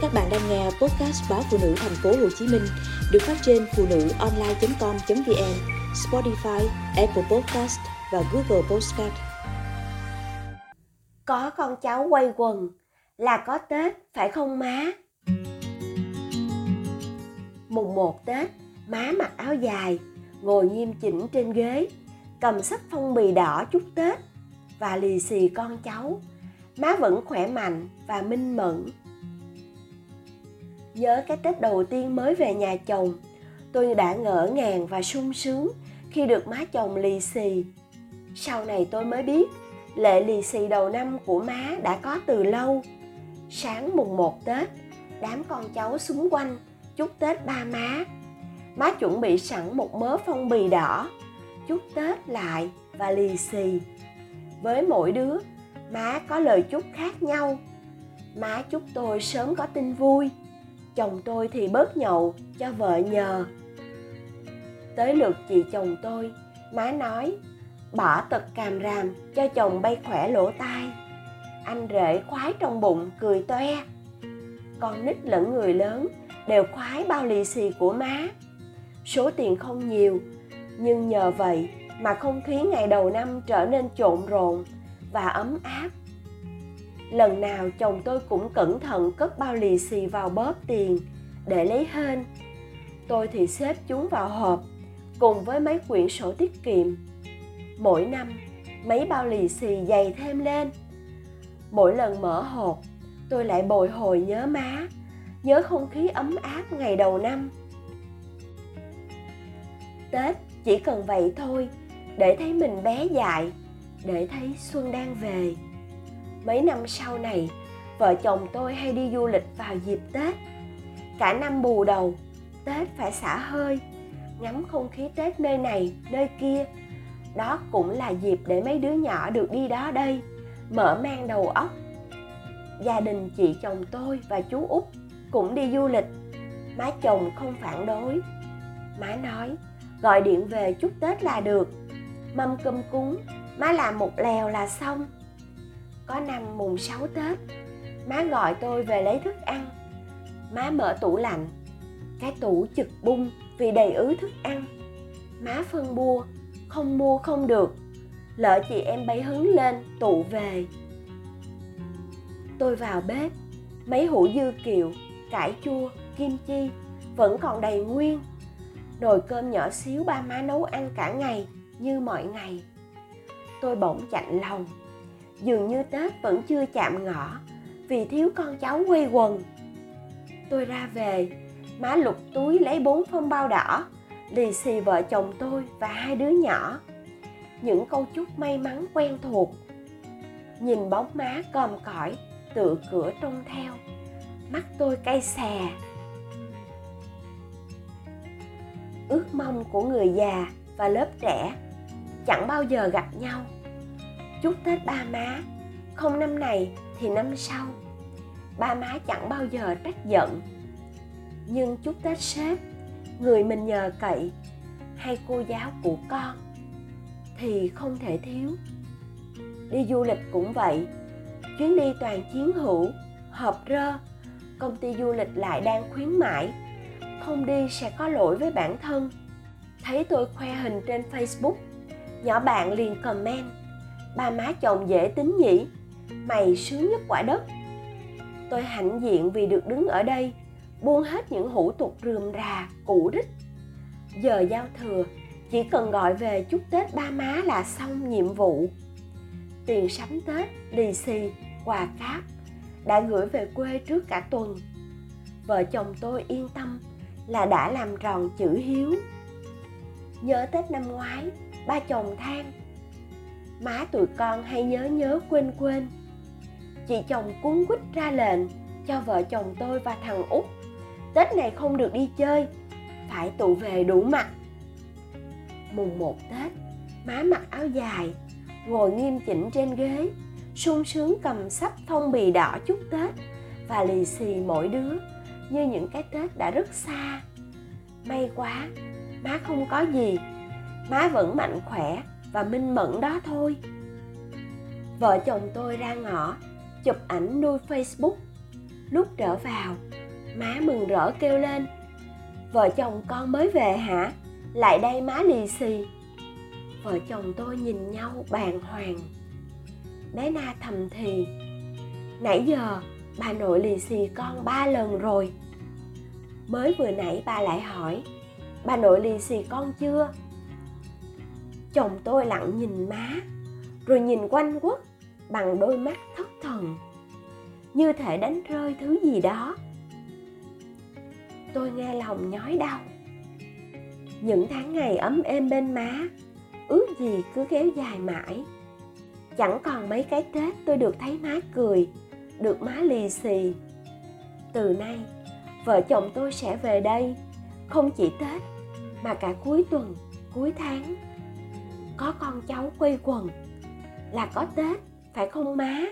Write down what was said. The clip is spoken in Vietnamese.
Các bạn đang nghe podcast báo phụ nữ thành phố Hồ Chí Minh được phát trên phụ nữ online.com.vn, Spotify, Apple Podcast và Google Podcast. Có con cháu quay quần là có Tết phải không má? Mùng 1 Tết, má mặc áo dài, ngồi nghiêm chỉnh trên ghế, cầm sách phong bì đỏ chúc Tết và lì xì con cháu. Má vẫn khỏe mạnh và minh mẫn Nhớ cái Tết đầu tiên mới về nhà chồng, tôi đã ngỡ ngàng và sung sướng khi được má chồng lì xì. Sau này tôi mới biết, lệ lì xì đầu năm của má đã có từ lâu. Sáng mùng 1 Tết, đám con cháu xung quanh chúc Tết ba má. Má chuẩn bị sẵn một mớ phong bì đỏ, chúc Tết lại và lì xì. Với mỗi đứa, má có lời chúc khác nhau. Má chúc tôi sớm có tin vui, chồng tôi thì bớt nhậu cho vợ nhờ. Tới lượt chị chồng tôi, má nói, bỏ tật càm ràm cho chồng bay khỏe lỗ tai. Anh rể khoái trong bụng, cười toe. Con nít lẫn người lớn đều khoái bao lì xì của má. Số tiền không nhiều, nhưng nhờ vậy mà không khí ngày đầu năm trở nên trộn rộn và ấm áp lần nào chồng tôi cũng cẩn thận cất bao lì xì vào bóp tiền để lấy hên. Tôi thì xếp chúng vào hộp cùng với mấy quyển sổ tiết kiệm. Mỗi năm, mấy bao lì xì dày thêm lên. Mỗi lần mở hộp, tôi lại bồi hồi nhớ má, nhớ không khí ấm áp ngày đầu năm. Tết chỉ cần vậy thôi, để thấy mình bé dại, để thấy xuân đang về mấy năm sau này, vợ chồng tôi hay đi du lịch vào dịp tết. Cả năm bù đầu, tết phải xả hơi, ngắm không khí tết nơi này, nơi kia. Đó cũng là dịp để mấy đứa nhỏ được đi đó đây, mở mang đầu óc. Gia đình chị chồng tôi và chú út cũng đi du lịch. Má chồng không phản đối. Má nói, gọi điện về chúc tết là được. Mâm cơm cúng, má làm một lèo là xong có năm mùng 6 Tết Má gọi tôi về lấy thức ăn. Má mở tủ lạnh Cái tủ chực bung vì đầy ứ thức ăn. Má phân bua Không mua không được. Lỡ chị em bấy hứng lên tụ về. Tôi vào bếp Mấy hũ dư kiệu Cải chua, kim chi Vẫn còn đầy nguyên. Nồi cơm nhỏ xíu ba má nấu ăn cả ngày Như mọi ngày. Tôi bỗng chạnh lòng dường như tết vẫn chưa chạm ngõ, vì thiếu con cháu quây quần. Tôi ra về, má lục túi lấy bốn phong bao đỏ, lì xì vợ chồng tôi và hai đứa nhỏ. Những câu chúc may mắn quen thuộc. Nhìn bóng má còm cõi, tựa cửa trông theo. Mắt tôi cay xè. Ước mong của người già và lớp trẻ chẳng bao giờ gặp nhau chúc tết ba má. Không năm này thì năm sau. Ba má chẳng bao giờ trách giận. Nhưng chúc tết sếp, người mình nhờ cậy hay cô giáo của con thì không thể thiếu. Đi du lịch cũng vậy. Chuyến đi toàn chiến hữu, họp rơ, công ty du lịch lại đang khuyến mãi. Không đi sẽ có lỗi với bản thân. Thấy tôi khoe hình trên facebook, nhỏ bạn liền comment ba má chồng dễ tính nhỉ? Mày sướng nhất quả đất. Tôi hãnh diện vì được đứng ở đây, buông hết những hủ tục rườm rà, cũ rích. Giờ giao thừa, chỉ cần gọi về chúc tết ba má là xong nhiệm vụ. Tiền sắm tết, lì xì, quà cáp đã gửi về quê trước cả tuần. Vợ chồng tôi yên tâm là đã làm tròn chữ hiếu. Nhớ tết năm ngoái, ba chồng than má tụi con hay nhớ nhớ quên quên. Chị chồng cuốn quýt ra lệnh cho vợ chồng tôi và thằng út. Tết này không được đi chơi, phải tụ về đủ mặt. Mùng một tết, má mặc áo dài, ngồi nghiêm chỉnh trên ghế, sung sướng cầm sắp phong bì đỏ chúc tết và lì xì mỗi đứa như những cái tết đã rất xa. May quá, má không có gì, má vẫn mạnh khỏe và minh mẫn đó thôi. Vợ chồng tôi ra ngõ, chụp ảnh nuôi facebook. Lúc trở vào, má mừng rỡ kêu lên. Vợ chồng con mới về hả? Lại đây má lì xì. Vợ chồng tôi nhìn nhau bàng hoàng. Bé na thầm thì, nãy giờ bà nội lì xì con ba lần rồi. Mới vừa nãy bà lại hỏi, bà nội lì xì con chưa? Chồng tôi lặng nhìn má, rồi nhìn quanh quất bằng đôi mắt thất thần. Như thể đánh rơi thứ gì đó. Tôi nghe lòng nhói đau. Những tháng ngày ấm êm bên má, ước gì cứ kéo dài mãi. Chẳng còn mấy cái tết tôi được thấy má cười, được má lì xì. Từ nay, vợ chồng tôi sẽ về đây, không chỉ tết, mà cả cuối tuần, cuối tháng có con cháu quây quần là có tết phải không má?